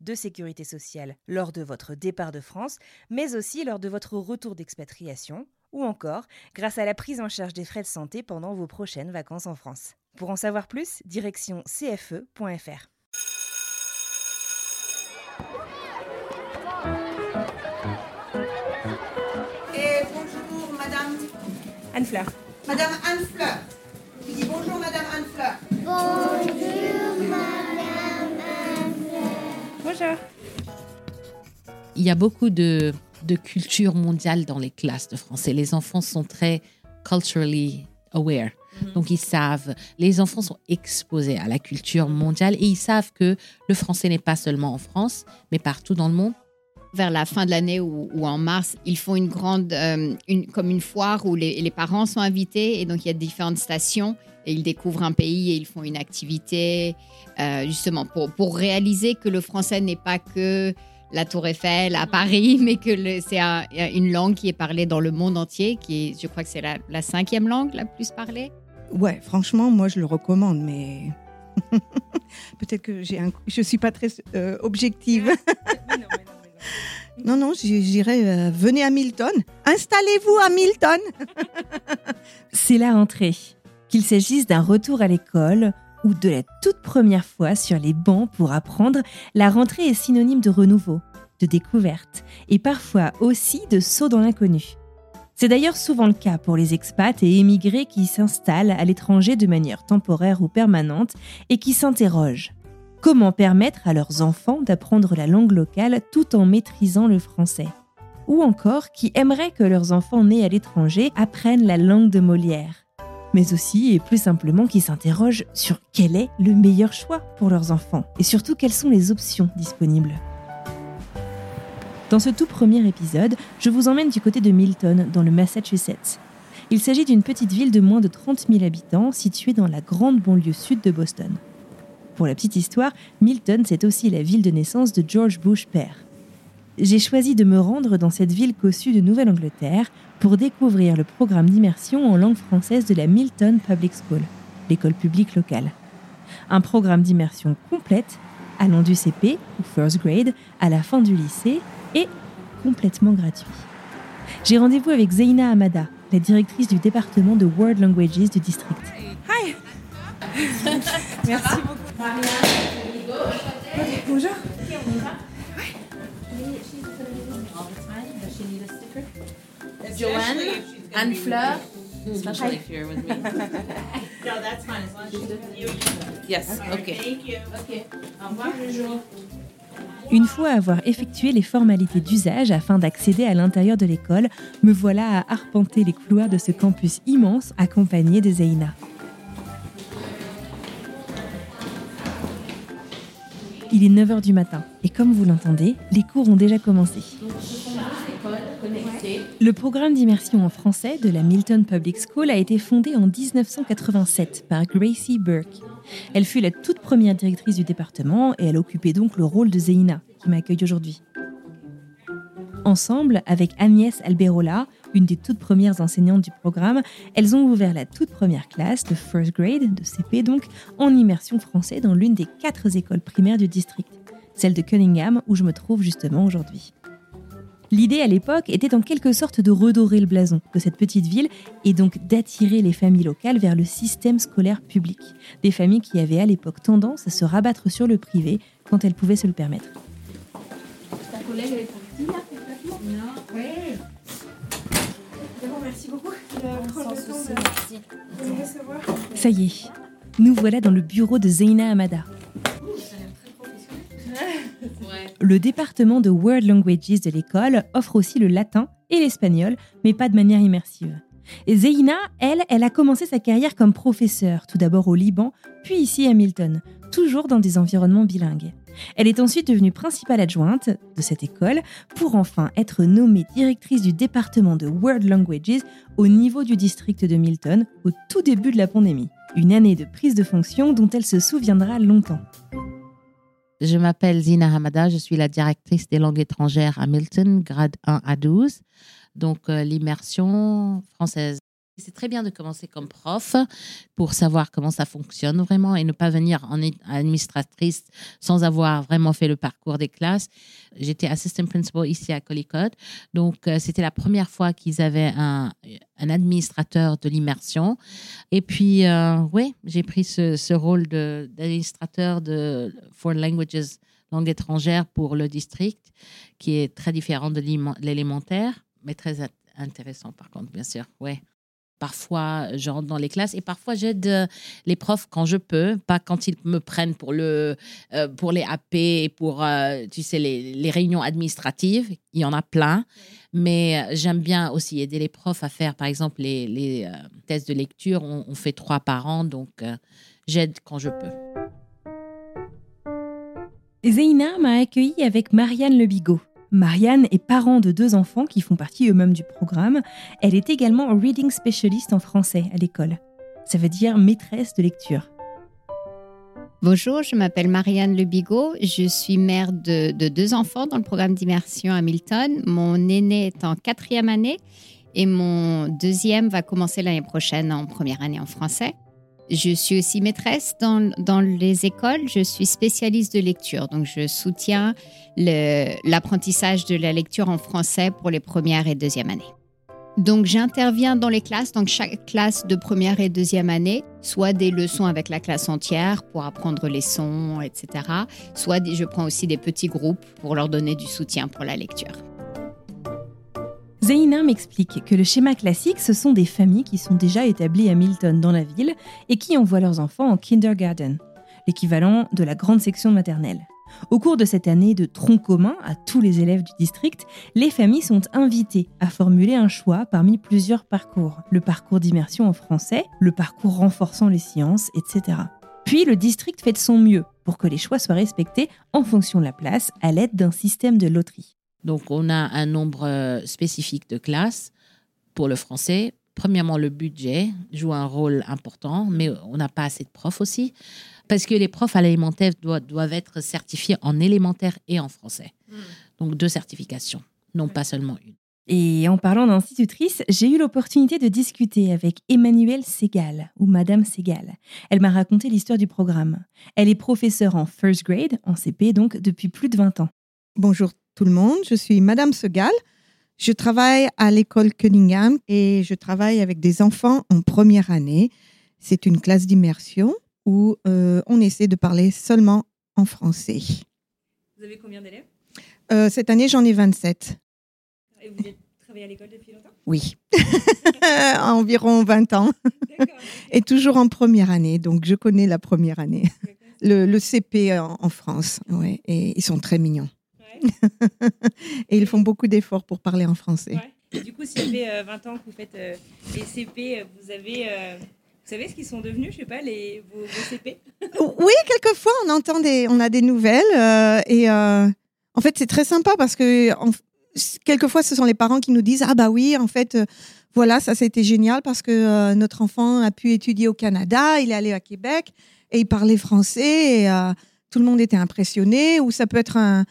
de sécurité sociale lors de votre départ de France, mais aussi lors de votre retour d'expatriation, ou encore grâce à la prise en charge des frais de santé pendant vos prochaines vacances en France. Pour en savoir plus, direction cfe.fr. Et bonjour, madame. Anne Fleur. Madame Anne Fleur. Je dis bonjour, madame Anne Fleur. Bonjour. Il y a beaucoup de, de culture mondiale dans les classes de français. Les enfants sont très culturally aware. Donc ils savent, les enfants sont exposés à la culture mondiale et ils savent que le français n'est pas seulement en France, mais partout dans le monde. vers la fin de l'année ou, ou en mars, ils font une grande, euh, une, comme une foire où les, les parents sont invités et donc il y a différentes stations et ils découvrent un pays et ils font une activité euh, justement pour, pour réaliser que le français n'est pas que la Tour Eiffel à Paris, mais que c'est un- une langue qui est parlée dans le monde entier, qui est, je crois que c'est la, la cinquième langue la plus parlée. Ouais, franchement, moi, je le recommande, mais peut-être que j'ai un... je suis pas très euh, objective. Non, non, j'irai. euh, venez à Milton. Installez-vous à Milton. C'est la rentrée. Qu'il s'agisse d'un retour à l'école ou de la toute première fois sur les bancs pour apprendre, la rentrée est synonyme de renouveau, de découverte et parfois aussi de saut dans l'inconnu. C'est d'ailleurs souvent le cas pour les expats et émigrés qui s'installent à l'étranger de manière temporaire ou permanente et qui s'interrogent. Comment permettre à leurs enfants d'apprendre la langue locale tout en maîtrisant le français? Ou encore qui aimeraient que leurs enfants nés à l'étranger apprennent la langue de Molière? Mais aussi et plus simplement qui s'interrogent sur quel est le meilleur choix pour leurs enfants et surtout quelles sont les options disponibles. Dans ce tout premier épisode, je vous emmène du côté de Milton, dans le Massachusetts. Il s'agit d'une petite ville de moins de 30 000 habitants située dans la grande banlieue sud de Boston. Pour la petite histoire, Milton, c'est aussi la ville de naissance de George Bush père. J'ai choisi de me rendre dans cette ville cossue de Nouvelle-Angleterre pour découvrir le programme d'immersion en langue française de la Milton Public School, l'école publique locale. Un programme d'immersion complète, allant du CP ou first grade à la fin du lycée et complètement gratuit. J'ai rendez-vous avec Zeina Amada, la directrice du département de World Languages du district. Hi Merci beaucoup. Bonjour. Joanne, Anne Fleur. Especially if you're with me. No, that's fine. As long as you. Yes, okay. Thank you. Okay. Au revoir. Une fois avoir effectué les formalités d'usage afin d'accéder à l'intérieur de l'école, me voilà à arpenter les couloirs de ce campus immense accompagné de Zeina. Il est 9h du matin et comme vous l'entendez, les cours ont déjà commencé. Le programme d'immersion en français de la Milton Public School a été fondé en 1987 par Gracie Burke. Elle fut la toute première directrice du département et elle occupait donc le rôle de Zeina, qui m'accueille aujourd'hui. Ensemble, avec Agnès Alberola, une des toutes premières enseignantes du programme, elles ont ouvert la toute première classe de first grade, de CP donc, en immersion français dans l'une des quatre écoles primaires du district, celle de Cunningham où je me trouve justement aujourd'hui. L'idée à l'époque était en quelque sorte de redorer le blason de cette petite ville et donc d'attirer les familles locales vers le système scolaire public. Des familles qui avaient à l'époque tendance à se rabattre sur le privé quand elles pouvaient se le permettre. Ça y est, nous voilà dans le bureau de Zeina Amada. Le département de World Languages de l'école offre aussi le latin et l'espagnol, mais pas de manière immersive. Et Zeina, elle, elle a commencé sa carrière comme professeure, tout d'abord au Liban, puis ici à Milton, toujours dans des environnements bilingues. Elle est ensuite devenue principale adjointe de cette école pour enfin être nommée directrice du département de World Languages au niveau du district de Milton au tout début de la pandémie. Une année de prise de fonction dont elle se souviendra longtemps. Je m'appelle Zina Hamada, je suis la directrice des langues étrangères à Milton, grade 1 à 12. Donc, euh, l'immersion française. C'est très bien de commencer comme prof pour savoir comment ça fonctionne vraiment et ne pas venir en administratrice sans avoir vraiment fait le parcours des classes. J'étais assistant principal ici à Collicott. Donc, euh, c'était la première fois qu'ils avaient un, un, administrateur de l'immersion. Et puis, euh, oui, j'ai pris ce, ce rôle d'administrateur de, de Foreign Languages, langue étrangère pour le district, qui est très différent de l'élémentaire, mais très intéressant par contre, bien sûr. Ouais. Parfois, je rentre dans les classes et parfois j'aide euh, les profs quand je peux, pas quand ils me prennent pour, le, euh, pour les AP et pour, euh, tu sais, les, les, réunions administratives. Il y en a plein. Mais j'aime bien aussi aider les profs à faire, par exemple, les, les tests de lecture. On, fait trois par an, donc j'aide quand je peux. Zeina m'a accueilli avec Marianne Le Bigot. Marianne est parent de deux enfants qui font partie eux-mêmes du programme. Elle est également reading specialist en français à l'école. Ça veut dire maîtresse de lecture. Bonjour, je m'appelle Marianne Le Bigot. Je suis mère de, de deux enfants dans le programme d'immersion à Milton. Mon aîné est en quatrième année et mon deuxième va commencer l'année prochaine en première année en français. Je suis aussi maîtresse dans, dans, les écoles. Je suis spécialiste de lecture. Donc, je soutiens l'apprentissage de la lecture en français pour les premières et deuxième années. Donc, j'interviens dans les classes, donc chaque classe de première et deuxième année, soit des leçons avec la classe entière pour apprendre les sons, etc. Soit je prends aussi des petits groupes pour leur donner du soutien pour la lecture. Zeina m'explique que le schéma classique, ce sont des familles qui sont déjà établies à Milton dans la ville et qui envoient leurs enfants en kindergarten, l'équivalent de la grande section maternelle. Au cours de cette année de tronc commun à tous les élèves du district, les familles sont invitées à formuler un choix parmi plusieurs parcours. Le parcours d'immersion en français, le parcours renforçant les sciences, etc. Puis le district fait de son mieux pour que les choix soient respectés en fonction de la place à l'aide d'un système de loterie. Donc, on a un nombre euh, spécifique de classes pour le français. Premièrement, le budget joue un rôle important, mais on n'a pas assez de profs aussi, parce que les profs à l'élémentaire doivent, doivent, être certifiés en élémentaire et en français. Mmh. Donc, deux certifications, non pas seulement une. Et en parlant d'institutrice, j'ai eu l'opportunité de discuter avec Emmanuelle Segal, ou Madame Segal. Elle m'a raconté l'histoire du programme. Elle est professeure en first grade, en CP donc, depuis plus de 20 ans. Bonjour tout le monde, je suis Madame Segal. Je travaille à l'école Cunningham et je travaille avec des enfants en première année. C'est une classe d'immersion où euh, on essaie de parler seulement en français. Vous avez combien d'élèves? Euh, Cette année, j'en ai 27. Et vous travaillez à l'école depuis longtemps? Oui, environ 20 ans. Et toujours en première année, donc je connais la première année. Le, le CP en, en France, ouais, et ils sont très mignons. et ils font beaucoup d'efforts pour parler en français. Ouais. Et du coup, si ça fait 20 ans que vous faites euh, les CP, vous avez. Euh, vous savez ce qu'ils sont devenus, je sais pas, les, vos, vos CP Oui, quelquefois, on entend des, on a des nouvelles. Euh, et euh, en fait, c'est très sympa parce que en, quelquefois, ce sont les parents qui nous disent Ah, bah oui, en fait, euh, voilà, ça, c'était génial parce que euh, notre enfant a pu étudier au Canada, il est allé à Québec et il parlait français et tout le monde était impressionné. Ou ça peut être un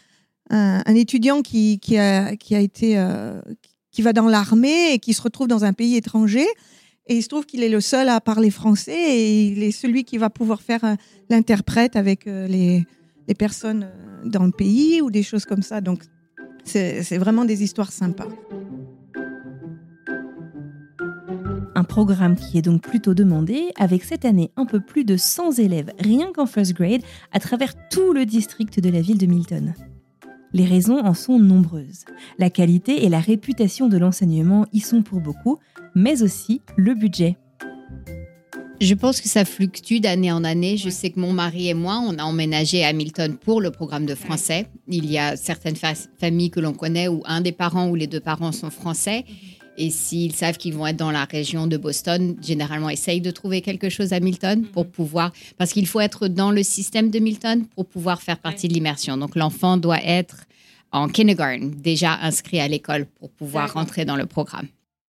un, étudiant qui, qui, a, qui a été euh, qui va dans l'armée et qui se retrouve dans un pays étranger et il se trouve qu'il est le seul à parler français et il est celui qui va pouvoir faire euh, l'interprète avec euh, les, les personnes dans le pays ou des choses comme ça. Donc c'est vraiment des histoires sympas. Un programme qui est donc plutôt demandé, avec cette année un peu plus de 100 élèves rien qu'en first grade à travers tout le district de la ville de Milton. Les raisons en sont nombreuses. La qualité et la réputation de l'enseignement y sont pour beaucoup, mais aussi le budget. Je pense que ça fluctue d'année en année. Je sais que mon mari et moi, on a emménagé à Hamilton pour le programme de français. Il y a certaines familles que l'on connaît où un des parents ou les deux parents sont français. Et s'ils savent qu'ils vont être dans la région de Boston, généralement essayent de trouver quelque chose à Milton pour pouvoir, parce qu'il faut être dans le système de Milton pour pouvoir faire partie de l'immersion. Donc l'enfant doit être en kindergarten, déjà inscrit à l'école pour pouvoir rentrer dans le programme.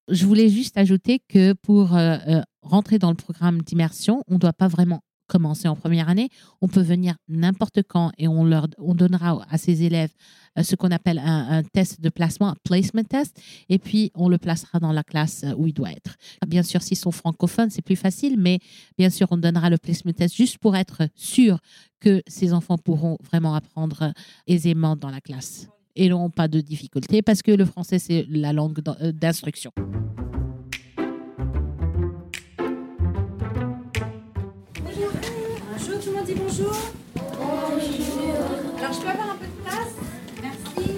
Je voulais juste ajouter que pour euh, euh, rentrer dans le programme d'immersion, on ne doit pas vraiment commencer en première année. On peut venir n'importe quand et on, leur, on donnera à ces élèves euh, ce qu'on appelle un, test de placement, un placement test, et puis on le placera dans la classe où il doit être. Bien sûr, s'ils sont francophones, c'est plus facile, mais bien sûr, on donnera le placement test juste pour être sûr que ces enfants pourront vraiment apprendre aisément dans la classe et n'auront pas de difficultés parce que le français, c'est la langue euh, d'instruction. Dit bonjour. Bonjour. Alors, je peux avoir un peu de place Merci.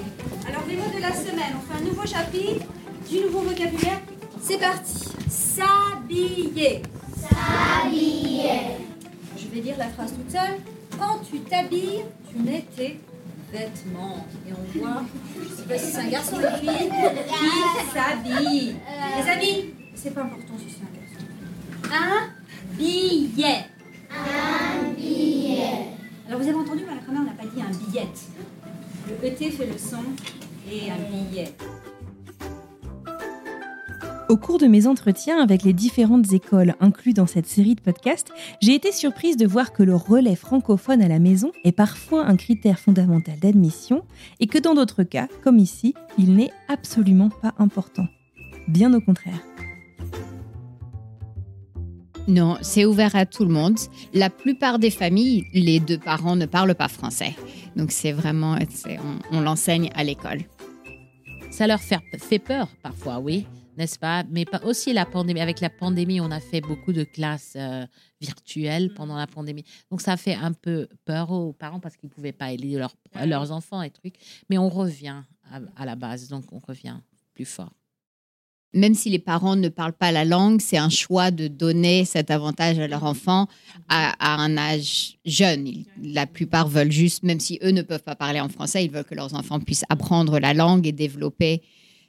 Alors, les mots de la semaine. On fait un nouveau chapitre, du nouveau vocabulaire. C'est parti. S'habiller. S'habiller. Je vais lire la phrase toute seule. Quand tu t'habilles, tu mets tes vêtements. Et on voit, je sais pas si c'est un garçon ou une fille, qui s'habille. Les habits, c'est pas important si c'est un garçon. Un billet. Avez entendu, mais la on n'a pas dit un billet. Le ET fait le son et un billet. Au cours de mes entretiens avec les différentes écoles incluses dans cette série de podcasts, j'ai été surprise de voir que le relais francophone à la maison est parfois un critère fondamental d'admission et que dans d'autres cas, comme ici, il n'est absolument pas important. Bien au contraire. Non, c'est ouvert à tout le monde. La plupart des familles, les deux parents ne parlent pas français. Donc c'est vraiment, on, on l'enseigne à l'école. Ça leur fait, fait peur parfois, oui n'est-ce pas? Mais pas aussi la pandémie. Avec la pandémie, on a fait beaucoup de classes euh, virtuelles mm. pendant la pandémie. Donc ça fait un peu peur aux parents parce qu'ils ne pouvaient pas élire ah leurs enfants et trucs. Mais on revient à, la base, donc on revient plus fort. Même si les parents ne parlent pas la langue, c'est un choix de donner cet avantage à leur enfant à, un âge jeune. la plupart veulent juste, même si eux ne peuvent pas parler en français, ils veulent que leurs enfants puissent apprendre la langue et développer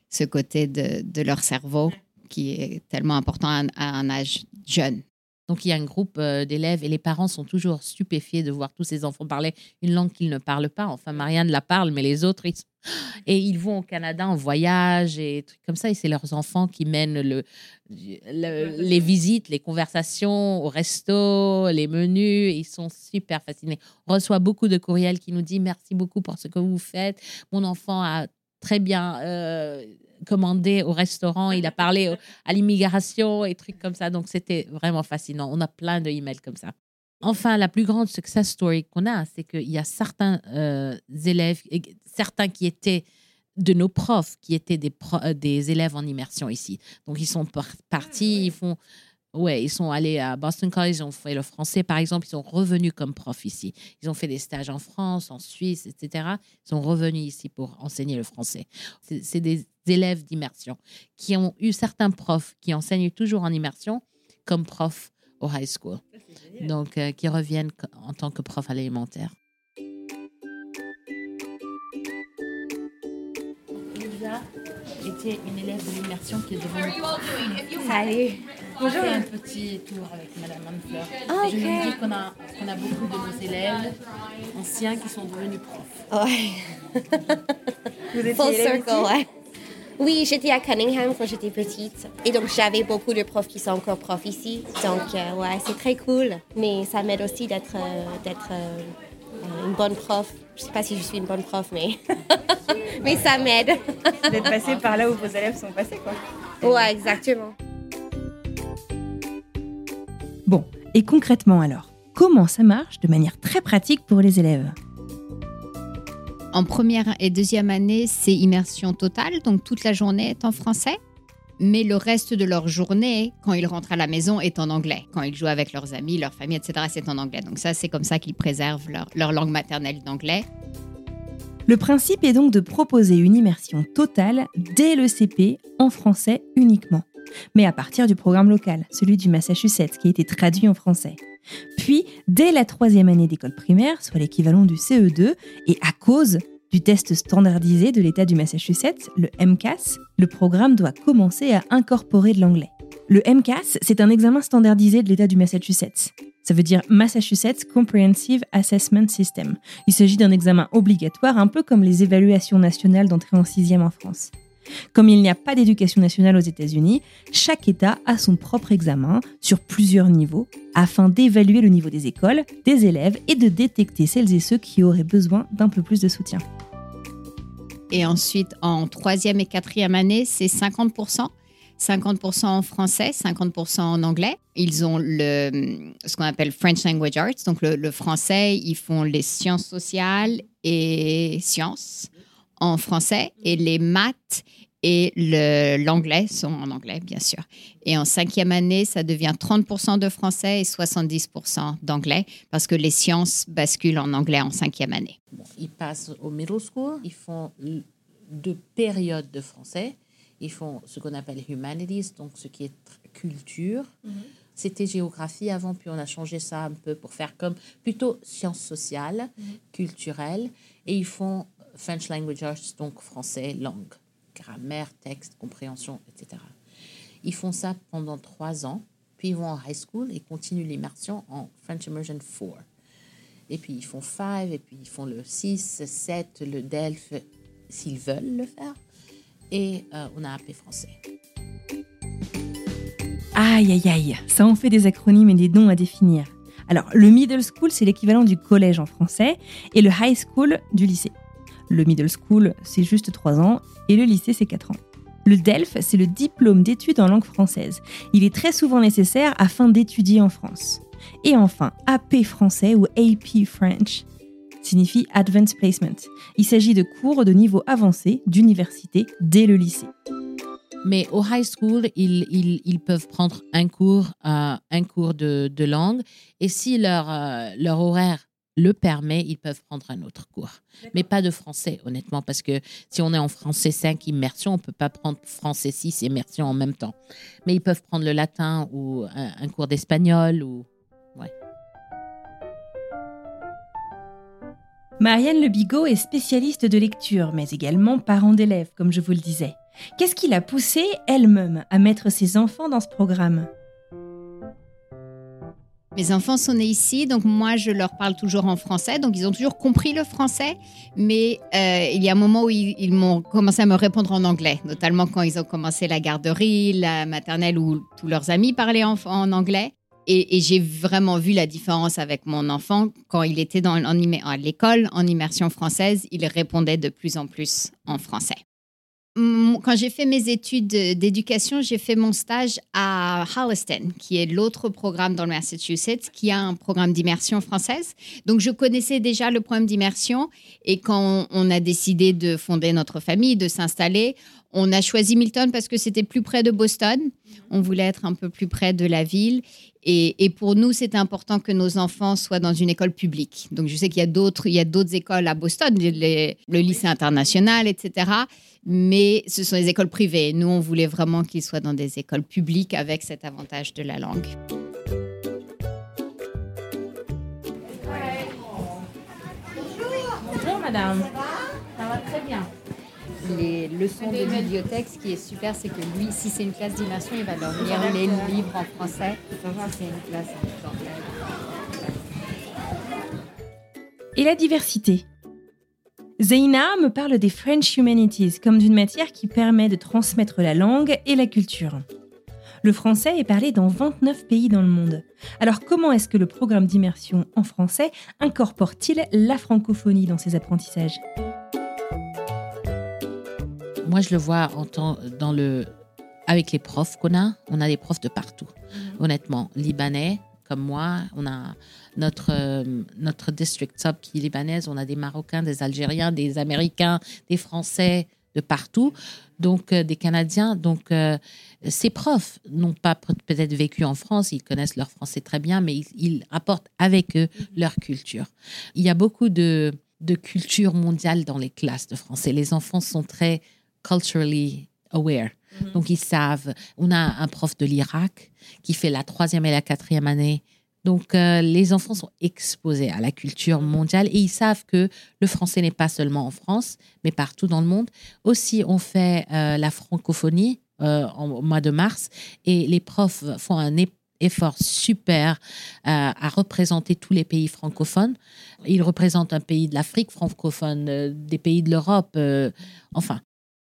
ce côté de, leur cerveau qui est tellement important à, un âge jeune. Donc il y a un groupe euh, d'élèves et les parents sont toujours stupéfiés de voir tous ces enfants parler une langue qu'ils ne parlent pas. Enfin, Marianne la parle, mais les autres, ils... et ils vont au Canada en voyage et trucs comme ça. Et c'est leurs enfants qui mènent le, les visites, les conversations au resto, les menus. Ils sont super fascinés. On reçoit beaucoup de courriels qui nous disent merci beaucoup pour ce que vous faites. Mon enfant a très bien euh, commandé au restaurant, il a parlé à l'immigration et trucs comme ça. Donc, c'était vraiment fascinant. On a plein de emails comme ça. Enfin, la plus grande success story qu'on a, c'est qu'il y a certains euh, élèves, certains qui étaient de nos profs, qui étaient des, euh, des élèves en immersion ici. Donc, ils sont partis, ils font Ouais, ils sont allés à Boston College, ils ont fait le français, par exemple, ils sont revenus comme profs ici. Ils ont fait des stages en France, en Suisse, etc. Ils sont revenus ici pour enseigner le français. C'est des élèves d'immersion qui ont eu certains profs qui enseignent toujours en immersion comme profs au high school. Donc, euh, qui reviennent en tant que prof à l'élémentaire. Était une élève de l'immersion qui est devenue prof. Salut Bonjour. Un petit tour avec Madame Manfleur. Okay. Je lui dis qu'on a, qu'on a beaucoup de nos élèves anciens qui sont devenus profs. Ouais. Full circle, ouais. Oui, j'étais à Cunningham quand j'étais petite. Et donc, j'avais beaucoup de profs qui sont encore profs ici. Donc, euh, ouais, c'est très cool. Mais ça m'aide aussi d'être, euh, d'être euh, une bonne prof. Je ne sais pas si je suis une bonne prof, mais, mais ça m'aide. d'être passé par là où vos élèves sont passés, quoi. Ouais, exactement. Bon, et concrètement alors, comment ça marche de manière très pratique pour les élèves? En première et deuxième année, c'est immersion totale, donc toute la journée est en français. Mais le reste de leur journée, quand ils rentrent à la maison, est en anglais. Quand ils jouent avec leurs amis, leur famille, etc., c'est en anglais. Donc ça, c'est comme ça qu'ils préservent leur, langue maternelle d'anglais. Le principe est donc de proposer une immersion totale dès le CP en français uniquement, mais à partir du programme local, celui du Massachusetts, qui a été traduit en français. Puis, dès la troisième année d'école primaire, soit l'équivalent du CE2, et à cause du test standardisé de l'État du Massachusetts, le MCAS, le programme doit commencer à incorporer de l'anglais. Le MCAS, c'est un examen standardisé de l'État du Massachusetts. Ça veut dire Massachusetts Comprehensive Assessment System. Il s'agit d'un examen obligatoire, un peu comme les évaluations nationales d'entrée en sixième en France. Comme il n'y a pas d'éducation nationale aux États-Unis, chaque État a son propre examen sur plusieurs niveaux afin d'évaluer le niveau des écoles, des élèves et de détecter celles et ceux qui auraient besoin d'un peu plus de soutien. Et ensuite, en troisième et quatrième année, c'est 50%. 50% en français, 50% en anglais. Ils ont le, ce qu'on appelle French Language Arts. Donc, le, français, ils font les sciences sociales et sciences en français et les maths et l'anglais sont en anglais, bien sûr. Et en cinquième année, ça devient 30% de français et 70% d'anglais parce que les sciences basculent en anglais en cinquième année. ils passent au middle school, ils font deux périodes de français. Ils font ce qu'on appelle humanities, donc ce qui est culture. Mhm. C'était géographie avant, puis on a changé ça un peu pour faire comme plutôt sciences sociales, mhm. culturelles. Et ils font French language arts, donc français, langue grammaire, texte, compréhension, etc. Ils font ça pendant trois ans, puis ils vont en high school et continuent l'immersion en French Immersion 4. Et puis ils font 5, et puis ils font le 6, 7, le DELF, s'ils veulent le faire. Et euh, on a appelé français. Aïe, aïe, aïe, ça en fait des acronymes et des noms à définir. Alors, le middle school, c'est l'équivalent du collège en français, et le high school du lycée. Le middle school, c'est juste 3 ans et le lycée, c'est 4 ans. Le DELF, c'est le diplôme d'études en langue française. Il est très souvent nécessaire afin d'étudier en France. Et enfin, AP français ou AP French signifie Advanced Placement. Il s'agit de cours de niveau avancé d'université dès le lycée. Mais au high school, ils, peuvent prendre un cours, euh, un cours de, langue. Et si leur, euh, leur horaire le permet, ils peuvent prendre un autre cours. Mais pas de français, honnêtement, parce que si on est en français 5 immersion, on ne peut pas prendre français 6 immersion en même temps. Mais ils peuvent prendre le latin ou un, cours d'espagnol ou. Ouais. Marianne Le Bigot est spécialiste de lecture, mais également parent d'élèves, comme je vous le disais. Qu'est-ce qui l'a poussée elle-même à mettre ses enfants dans ce programme? Mes enfants sont nés ici, donc moi je leur parle toujours en français, donc ils ont toujours compris le français, mais euh, il y a un moment où ils, m'ont commencé à me répondre en anglais, notamment quand ils ont commencé la garderie, la maternelle, où tous leurs amis parlaient en, anglais. Et, j'ai vraiment vu la différence avec mon enfant. Quand il était dans, à l'école en immersion française, il répondait de plus en plus en français quand j'ai fait mes études d'éducation, j'ai fait mon stage à Holliston, qui est l'autre programme dans le Massachusetts, qui a un programme d'immersion française. Donc, je connaissais déjà le programme d'immersion. Et quand on a décidé de fonder notre famille, de s'installer, on a choisi Milton parce que c'était plus près de Boston. On voulait être un peu plus près de la ville. Et, pour nous, c'est important que nos enfants soient dans une école publique. Donc, je sais qu'il y a d'autres, y a d'autres écoles à Boston, le lycée international, etc. Mais ce sont des écoles privées. Nous, on voulait vraiment qu'ils soient dans des écoles publiques avec cet avantage de la langue. Bonjour, madame. Ça va très bien les leçons de bibliothèque, ce qui est super, c'est que lui, si c'est une classe d'immersion, il va leur lire les livres en français. c'est une classe Et la diversité? Zeina me parle des French Humanities comme d'une matière qui permet de transmettre la langue et la culture. Le français est parlé dans 29 pays dans le monde. Alors comment est-ce que le programme d'immersion en français incorpore-t-il la francophonie dans ses apprentissages? Moi, je le vois en temps, dans le, avec les profs qu'on a. On a des profs de partout, mhm. honnêtement. Libanais, comme moi, on a notre, euh, notre district sub qui est libanaise, on a des Marocains, des Algériens, des Américains, des Français de partout, donc euh, des Canadiens. Donc, euh, ces profs n'ont pas peut-être vécu en France, ils connaissent leur français très bien, mais ils, ils apportent avec eux mhm. leur culture. Il y a beaucoup de de culture mondiale dans les classes de français. Les enfants sont très culturally aware. Mhm. Donc, ils savent. On a un prof de l'Irak qui fait la troisième et la quatrième année. Donc, euh, les enfants sont exposés à la culture mondiale et ils savent que le français n'est pas seulement en France, mais partout dans le monde. Aussi, on fait euh, la francophonie euh, au mois de mars et les profs font un effort super à représenter tous les pays francophones. Ils représentent un pays de l'Afrique francophone, des pays de l'Europe, enfin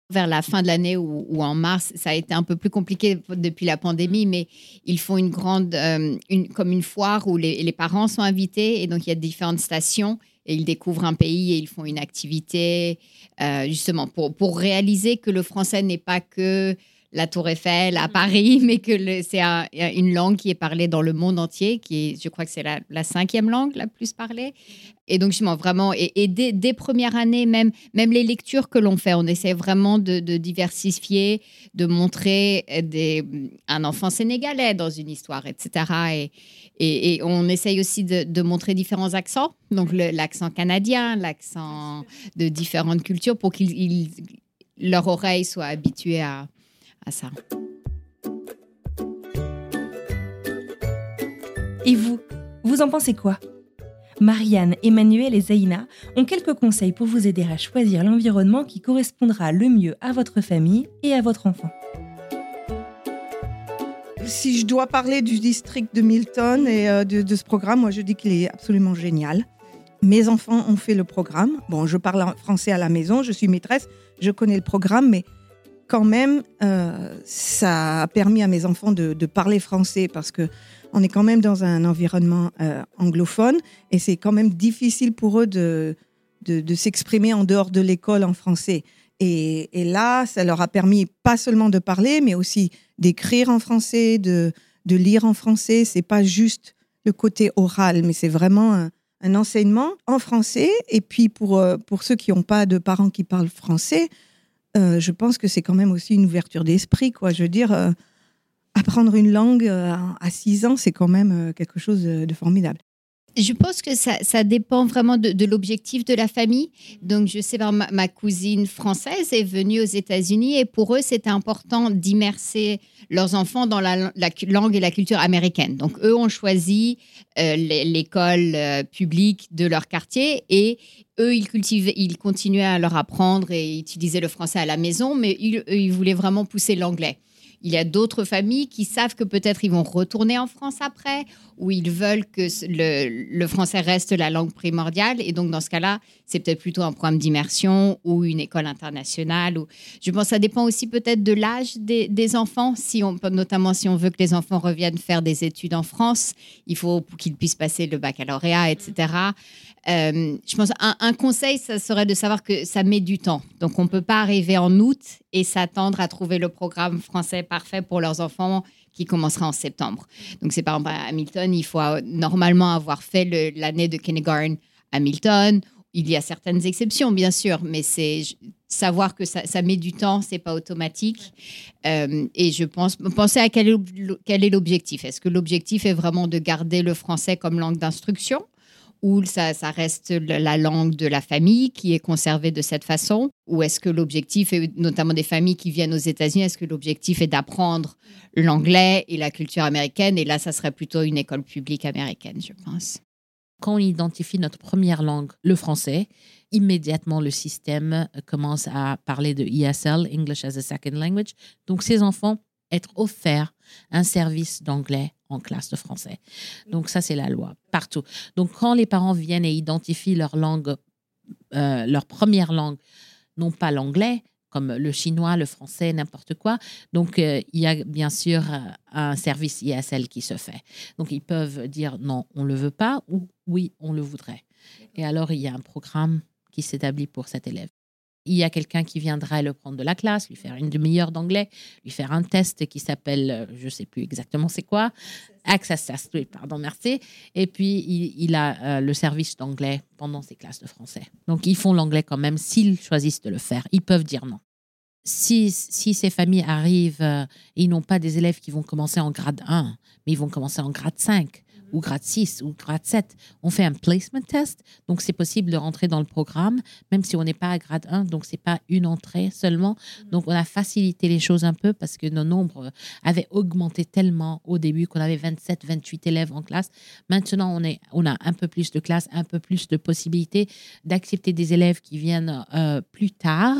vers la fin de l'année ou, en mars, ça a été un peu plus compliqué depuis la pandémie, mais ils font une grande, euh, une, comme une foire où les, parents sont invités et donc il y a différentes stations et ils découvrent un pays et ils font une activité euh, justement pour, pour réaliser que le français n'est pas que la Tour Eiffel à mm. Paris, mais que c'est une langue qui est parlée dans le monde entier, qui est, je crois que c'est la, cinquième langue la plus parlée. Et donc, justement, vraiment, et, dès, premières années, même, même les lectures que l'on fait, on essaie vraiment de, diversifier, de montrer des, un enfant sénégalais dans une histoire, etc. Et, et, on essaye aussi de, montrer différents accents, donc l'accent canadien, l'accent de différentes cultures, pour qu'ils leur oreille soit habituée à, ça. Et vous, vous en pensez quoi? Marianne, Emmanuel et Zaina ont quelques conseils pour vous aider à choisir l'environnement qui correspondra le mieux à votre famille et à votre enfant. Si je dois parler du district de Milton et euh, de, de ce programme, moi je dis qu'il est absolument génial. Mes enfants ont fait le programme. Bon, je parle français à la maison, je suis maîtresse, je connais le programme, mais quand même, euh, ça a permis à mes enfants de, parler français parce que on est quand même dans un environnement euh, anglophone et c'est quand même difficile pour eux de, de, s'exprimer en dehors de l'école en français. Et, là, ça leur a permis pas seulement de parler, mais aussi d'écrire en français, de, de lire en français. C'est pas juste le côté oral, mais c'est vraiment un, un, enseignement en français. Et puis pour, euh, pour ceux qui n'ont pas de parents qui parlent français, euh, je pense que c'est quand même aussi une ouverture d'esprit, quoi. Je veux dire, euh, apprendre une langue euh, à 6 ans, c'est quand même quelque chose de formidable. Je pense que ça, dépend vraiment de, l'objectif de la famille. Donc, je sais, ma, ma cousine française est venue aux États-Unis et pour eux, c'était important d'immerser leurs enfants dans la, langue et la culture américaine. Donc, eux ont choisi l'école publique de leur quartier et eux, ils, cultivaient, ils continuaient à leur apprendre et utiliser le français à la maison, mais ils, voulaient vraiment pousser l'anglais. Il y a d'autres familles qui savent que peut-être ils vont retourner en France après, ou ils veulent que le, français reste la langue primordiale. Et donc, dans ce cas-là, c'est peut-être plutôt un programme d'immersion ou une école internationale. Ou... Je pense que ça dépend aussi peut-être de l'âge des, enfants. Si on, notamment si on veut que les enfants reviennent faire des études en France, il faut qu'ils puissent passer le baccalauréat, etc. Euh, je pense un, un conseil, ça serait de savoir que ça met du temps. Donc, on ne peut pas arriver en août et s'attendre à trouver le programme français parfait pour leurs enfants qui commencera en septembre. Donc, c'est par exemple à Hamilton, il faut normalement avoir fait l'année de kindergarten à Hamilton. Il y a certaines exceptions, bien sûr, mais c'est savoir que ça, met du temps, c'est pas automatique. Euh, et je pense, penser à quel est l'objectif. Est-ce que l'objectif est vraiment de garder le français comme langue d'instruction? Ou ça, reste la langue de la famille qui est conservée de cette façon? Ou est-ce que l'objectif, est, notamment des familles qui viennent aux États-Unis, est-ce que l'objectif est d'apprendre l'anglais et la culture américaine? Et là, ça serait plutôt une école publique américaine, je pense. Quand on identifie notre première langue, le français, immédiatement le système commence à parler de ESL, English as a Second Language. Donc ces enfants être offert un service d'anglais en classe de français. Donc ça, c'est la loi partout. Donc quand les parents viennent et identifient leur langue, euh, leur première langue, non pas l'anglais, comme le chinois, le français, n'importe quoi. Donc, euh, il y a bien sûr euh, un service ISL qui se fait. Donc, ils peuvent dire non, on ne le veut pas ou oui, on le voudrait. Et alors, il y a un programme qui s'établit pour cet élève il y a quelqu'un qui viendra le prendre de la classe, lui faire une demi-heure d'anglais, lui faire un test qui s'appelle, euh, je ne sais plus exactement c'est quoi, Access Test, oui, pardon, merci. Et puis, il, a euh, le service d'anglais pendant ses classes de français. Donc, ils font l'anglais quand même s'ils choisissent de le faire. Ils peuvent dire non. Si, si ces familles arrivent, euh, ils n'ont pas des élèves qui vont commencer en grade 1, mais ils vont commencer en grade 5 ou grade 6 ou grade 7, on fait un placement test. Donc, c'est possible de rentrer dans le programme, même si on n'est pas à grade 1. Donc, c'est pas une entrée seulement. Donc, on a facilité les choses un peu parce que nos nombres avaient augmenté tellement au début qu'on avait 27, 28 élèves en classe. Maintenant, on, est, on a un peu plus de classes, un peu plus de possibilités d'accepter des élèves qui viennent euh, plus tard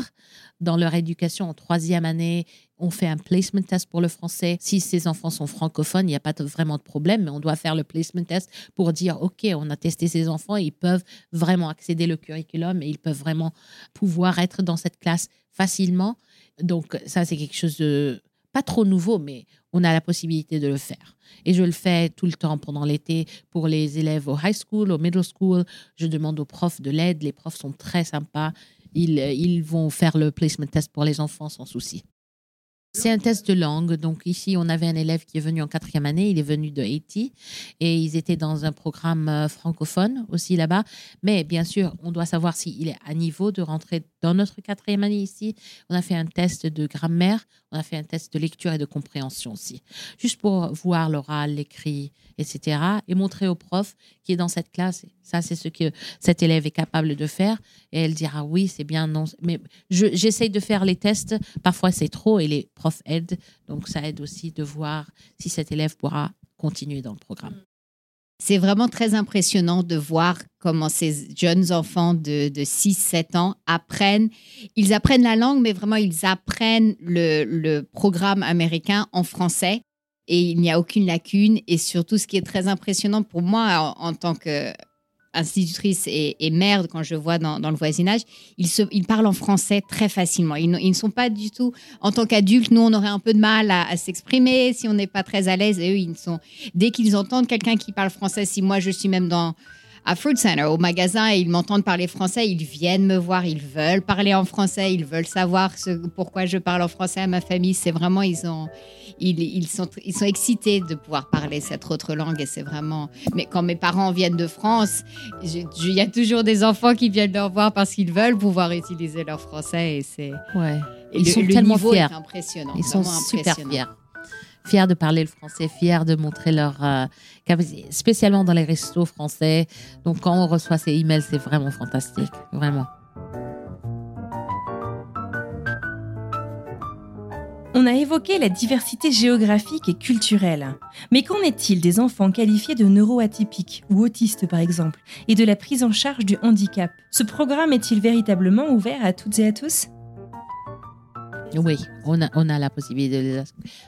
dans leur éducation en troisième année. On fait un placement test pour le français. Si ces enfants sont francophones, il n'y a pas vraiment de problème, mais on doit faire le placement test pour dire, OK, on a testé ces enfants, ils peuvent vraiment accéder au curriculum et ils peuvent vraiment pouvoir être dans cette classe facilement. Donc ça, c'est quelque chose de pas trop nouveau, mais on a la possibilité de le faire. Et je le fais tout le temps pendant l'été pour les élèves au high school, au middle school. Je demande aux profs de l'aide. Les profs sont très sympas ils, vont faire le placement test pour les enfants sans souci. C'est un test de langue. Donc ici, on avait un élève qui est venu en quatrième année. Il est venu de Haïti et ils étaient dans un programme euh, francophone aussi là-bas. Mais bien sûr, on doit savoir s'il est à niveau de rentrer dans notre quatrième année ici. On a fait un test de grammaire, on a fait un test de lecture et de compréhension aussi, juste pour voir l'oral, l'écrit, etc. Et montrer au prof qui est dans cette classe, ça c'est ce que cet élève est capable de faire. Et elle dira oui, c'est bien, non. Mais j'essaye de faire les tests. Parfois c'est trop et les profs aident. Donc ça aide aussi de voir si cet élève pourra continuer dans le programme. C'est vraiment très impressionnant de voir comment ces jeunes enfants de, 6-7 ans apprennent. Ils apprennent la langue, mais vraiment, ils apprennent le programme américain en français et il n'y a aucune lacune. Et surtout, ce qui est très impressionnant pour moi en, tant que institutrice et, mère, quand je vois dans, le voisinage, ils, parlent en français très facilement. Ils, ne sont pas du tout, en tant qu'adultes, nous, on aurait un peu de mal à, s'exprimer si on n'est pas très à l'aise. Et eux, ils sont, dès qu'ils entendent quelqu'un qui parle français, si moi, je suis même dans à Fruit Center, au magasin, et ils m'entendent parler français, ils viennent me voir, ils veulent parler en français, ils veulent savoir ce, pourquoi je parle en français à ma famille. C'est vraiment, ils ont, ils, ils, sont, ils sont excités de pouvoir parler cette autre langue et c'est vraiment. Mais quand mes parents viennent de France, il y a toujours des enfants qui viennent leur voir parce qu'ils veulent pouvoir utiliser leur français et c'est. Ouais. Ils sont tellement fiers. impressionnant. Ils sont super fiers fiers de parler le français, fiers de montrer leur euh, spécialement dans les restos français. Donc quand on reçoit ces emails, c'est vraiment fantastique, vraiment. On a évoqué la diversité géographique et culturelle. Mais qu'en est-il des enfants qualifiés de neuroatypiques ou autistes par exemple, et de la prise en charge du handicap? Ce programme est-il véritablement ouvert à toutes et à tous? Oui, on a, on a la possibilité de les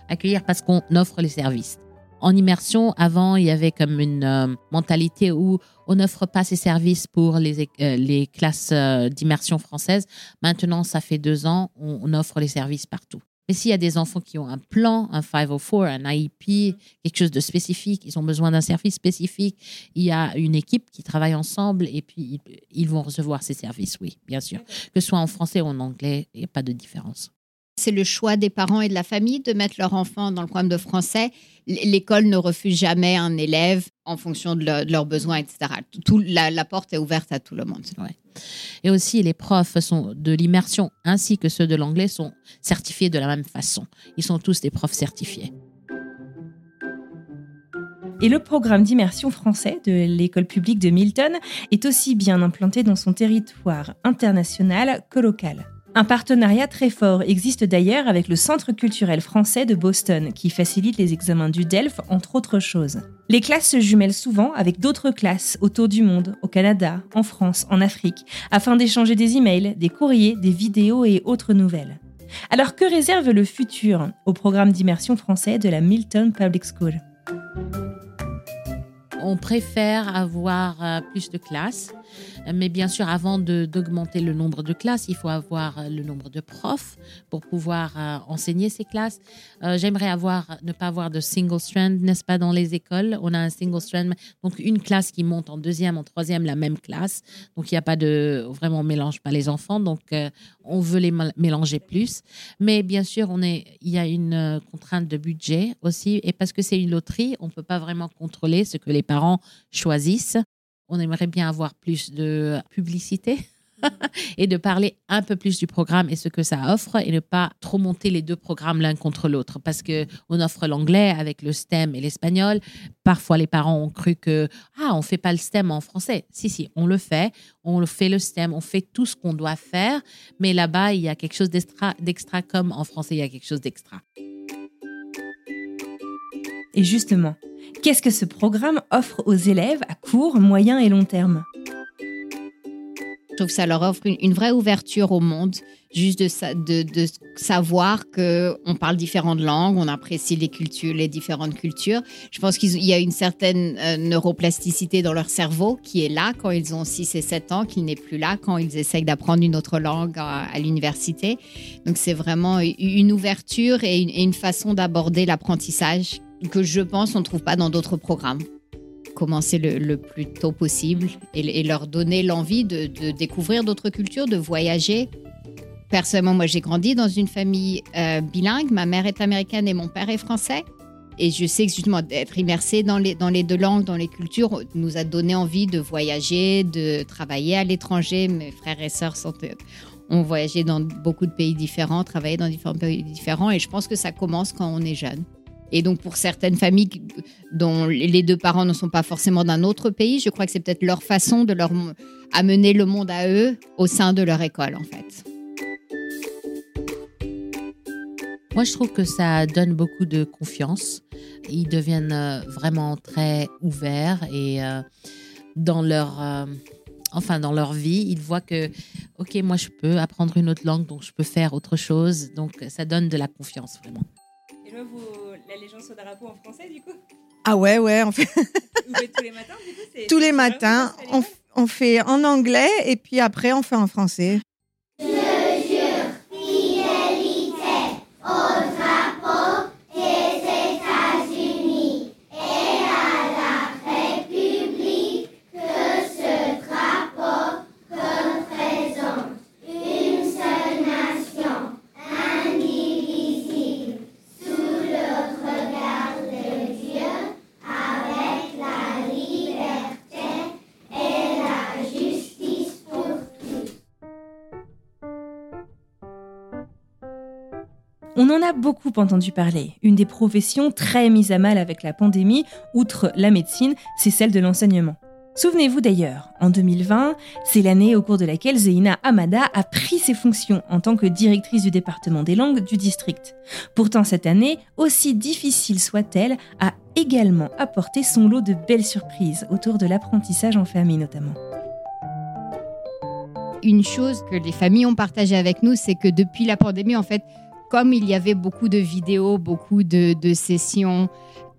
accueillir parce qu'on offre les services. En immersion, avant, il y avait comme une euh, mentalité où on n'offre pas ces services pour les, euh, les classes euh, d'immersion françaises. Maintenant, ça fait deux ans, on, offre les services partout. Mais s'il y a des enfants qui ont un plan, un 504, un IEP, quelque chose de spécifique, ils ont besoin d'un service spécifique, il y a une équipe qui travaille ensemble et puis ils vont recevoir ces services, oui, bien sûr. Que ce soit en français ou en anglais, il n'y a pas de différence. C'est le choix des parents et de la famille de mettre leur enfant dans le programme de français. L'école ne refuse jamais un élève en fonction de, leurs besoins, etc. Tout, la, porte est ouverte à tout le monde. Et aussi, les profs sont de l'immersion ainsi que ceux de l'anglais sont certifiés de la même façon. Ils sont tous des profs certifiés. Et le programme d'immersion français de l'école publique de Milton est aussi bien implanté dans son territoire international que local. Un partenariat très fort existe d'ailleurs avec le Centre culturel français de Boston, qui facilite les examens du DELF, entre autres choses. Les classes se jumellent souvent avec d'autres classes autour du monde, au Canada, en France, en Afrique, afin d'échanger des emails, des courriers, des vidéos et autres nouvelles. Alors que réserve le futur au programme d'immersion français de la Milton Public School? On préfère avoir euh, plus de classes mais bien sûr, avant d'augmenter le nombre de classes, il faut avoir euh, le nombre de profs pour pouvoir euh, enseigner ces classes. Euh, j'aimerais avoir, ne pas avoir de single strand, n'est-ce pas, dans les écoles? On a un single strand, donc une classe qui monte en deuxième, en troisième, la même classe. Donc il n'y a pas de, vraiment, on mélange pas les enfants. Donc on veut les mélanger plus. Mais bien sûr, on est, il y a une contrainte de budget aussi. Et parce que c'est une loterie, on ne peut pas vraiment contrôler ce que les parents choisissent on aimerait bien avoir plus de publicité et de parler un peu plus du programme et ce que ça offre et ne pas trop monter les deux programmes l'un contre l'autre parce que on offre l'anglais avec le STEM et l'espagnol. Parfois, les parents ont cru que ah, on fait pas le STEM en français. Si si, on le fait, on le fait le STEM, on fait tout ce qu'on doit faire, mais là-bas, il y a quelque chose d'extra, d'extra comme en français, il y a quelque chose d'extra. Et justement, qu'est-ce que ce programme offre aux élèves à court, moyen et long terme? Je trouve que ça leur offre une, vraie ouverture au monde, juste de, savoir qu'on parle différentes langues, on apprécie les cultures, les différentes cultures. Je pense qu'il y a une certaine euh, neuroplasticité dans leur cerveau qui est là quand ils ont 6 et 7 ans, qui n'est plus là quand ils essayent d'apprendre une autre langue à, l'université. Donc c'est vraiment une ouverture et une façon d'aborder l'apprentissage que je pense on ne trouve pas dans d'autres programmes commencer le, plus tôt possible et, leur donner l'envie de, découvrir d'autres cultures, de voyager. Personnellement, moi, j'ai grandi dans une famille euh, bilingue. Ma mère est américaine et mon père est français. Et je sais que justement d'être immersé dans les, dans les deux langues, dans les cultures, nous a donné envie de voyager, de travailler à l'étranger. Mes frères et sœurs sont, ont voyagé dans beaucoup de pays différents, travaillé dans différents pays différents. Et je pense que ça commence quand on est jeune. Et donc, pour certaines familles dont les deux parents ne sont pas forcément d'un autre pays, je crois que c'est peut-être leur façon de leur amener le monde à eux au sein de leur école, en fait. Moi, je trouve que ça donne beaucoup de confiance. Ils deviennent euh, vraiment très ouverts et euh, dans leur, euh, enfin, dans leur vie, ils voient que, OK, moi, je peux apprendre une autre langue, donc je peux faire autre chose. Donc, ça donne de la confiance, vraiment. Et là, vous, la légende sur drapeau en français, du coup Ah ouais, ouais, on fait. Vous faites tous les matins, du coup Tous les matins, on, on, fait en anglais et puis après, on fait en français. On en a beaucoup entendu parler. Une des professions très mises à mal avec la pandémie, outre la médecine, c'est celle de l'enseignement. Souvenez-vous d'ailleurs, en 2020, c'est l'année au cours de laquelle Zeina Amada a pris ses fonctions en tant que directrice du département des langues du district. Pourtant, cette année, aussi difficile soit-elle, a également apporté son lot de belles surprises autour de l'apprentissage en famille notamment. Une chose que les familles ont partagée avec nous, c'est que depuis la pandémie, en fait, comme il y avait beaucoup de vidéos, beaucoup de, sessions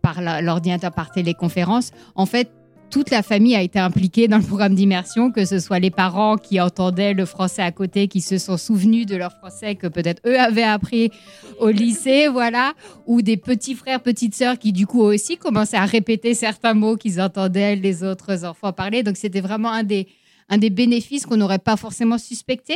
par l'ordinateur, par téléconférence, en fait, toute la famille a été impliquée dans le programme d'immersion, que ce soit les parents qui entendaient le français à côté, qui se sont souvenus de leur français que peut-être eux avaient appris au lycée, voilà, ou des petits frères, petites sœurs qui du coup aussi commençaient à répéter certains mots qu'ils entendaient les autres enfants parler. Donc c'était vraiment un des, un des bénéfices qu'on n'aurait pas forcément suspecté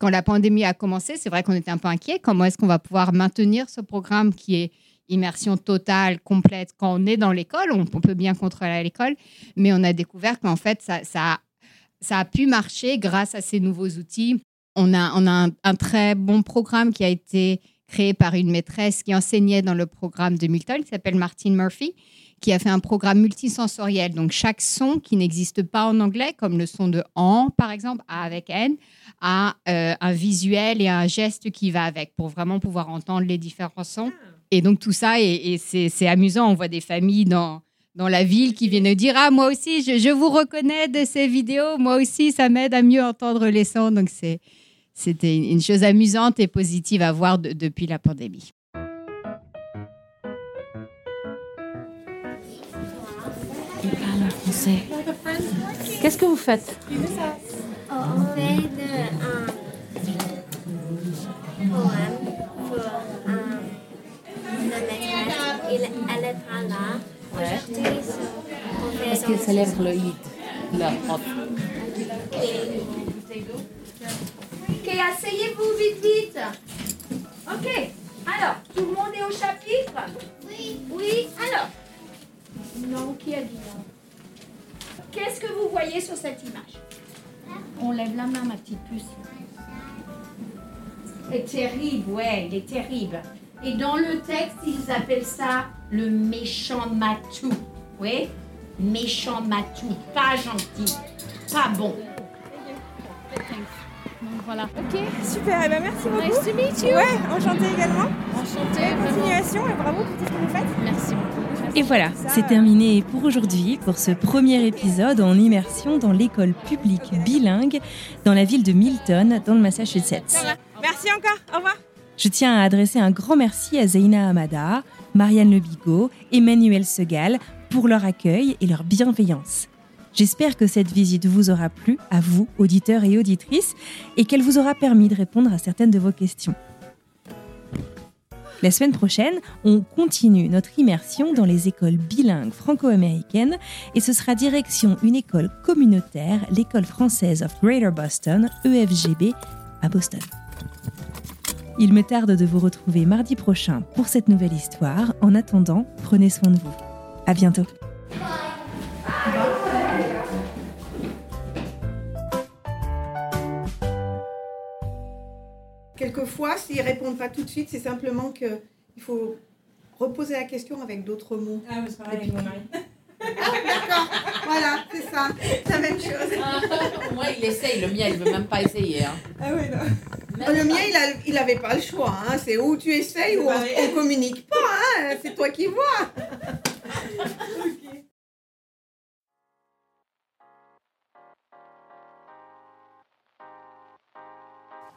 quand la pandémie a commencé, c'est vrai qu'on était un peu inquiet. Comment est-ce qu'on va pouvoir maintenir ce programme qui est immersion totale, complète, quand on est dans l'école? On, peut bien contrôler l'école, mais on a découvert qu'en fait, ça, ça, a pu marcher grâce à ces nouveaux outils. On a, on a un, très bon programme qui a été créé par une maîtresse qui enseignait dans le programme de Milton, qui s'appelle Martine Murphy, qui a fait un programme multisensoriel. Donc, chaque son qui n'existe pas en anglais, comme le son de en, par exemple, A avec N, a euh, un visuel et un geste qui va avec pour vraiment pouvoir entendre les différents sons. Ah. Et donc, tout ça, et, c'est amusant. On voit des familles dans, dans la ville qui viennent dire Ah, moi aussi, je, vous reconnais de ces vidéos. Moi aussi, ça m'aide à mieux entendre les sons. Donc, c'était une chose amusante et positive à voir depuis la pandémie. Qu'est-ce que vous faites? On fait un poème pour le maîtresse. Elle est là. Aujourd'hui, Est-ce qu'elle célèbre le Eid, leur prof Ok, asseyez-vous vite, vite. Ok, alors, tout le monde est au chapitre? Oui. Oui, alors. Non, qui a dit non? Qu'est-ce que vous voyez sur cette image? On lève la main, ma petite puce. C'est terrible, ouais, il est terrible. Et dans le texte, ils appellent ça le méchant matou. Oui Méchant matou, pas gentil, pas bon. Donc voilà. Ok, super, et ben merci beaucoup. Nice to meet you. Ouais, enchanté également. Enchanté. Et continuation et bravo pour tout ce que vous faites. Merci beaucoup. Et voilà, c'est terminé pour aujourd'hui pour ce premier épisode en immersion dans l'école publique bilingue dans la ville de Milton, dans le Massachusetts. Merci encore, au revoir. Je tiens à adresser un grand merci à Zeina Hamada, Marianne Lebigot, Emmanuel Segal pour leur accueil et leur bienveillance. J'espère que cette visite vous aura plu, à vous, auditeurs et auditrices, et qu'elle vous aura permis de répondre à certaines de vos questions. La semaine prochaine, on continue notre immersion dans les écoles bilingues franco-américaines et ce sera direction une école communautaire, l'école française of Greater Boston, EFGB, à Boston. Il me tarde de vous retrouver mardi prochain pour cette nouvelle histoire. En attendant, prenez soin de vous. À bientôt. Quelquefois, s'ils répondent pas tout de suite, c'est simplement que il faut reposer la question avec d'autres mots. Ah, mais c'est pareil avec mon mari. Ah, d'accord, voilà, c'est ça, c'est la même chose. Moi, il essaye, le mien, il veut même pas essayer. hein. Ah oui, non. Le mien, il, a, il avait pas le choix. Hein. C'est où tu essayes ou on, on communique pas. Hein. C'est toi qui vois.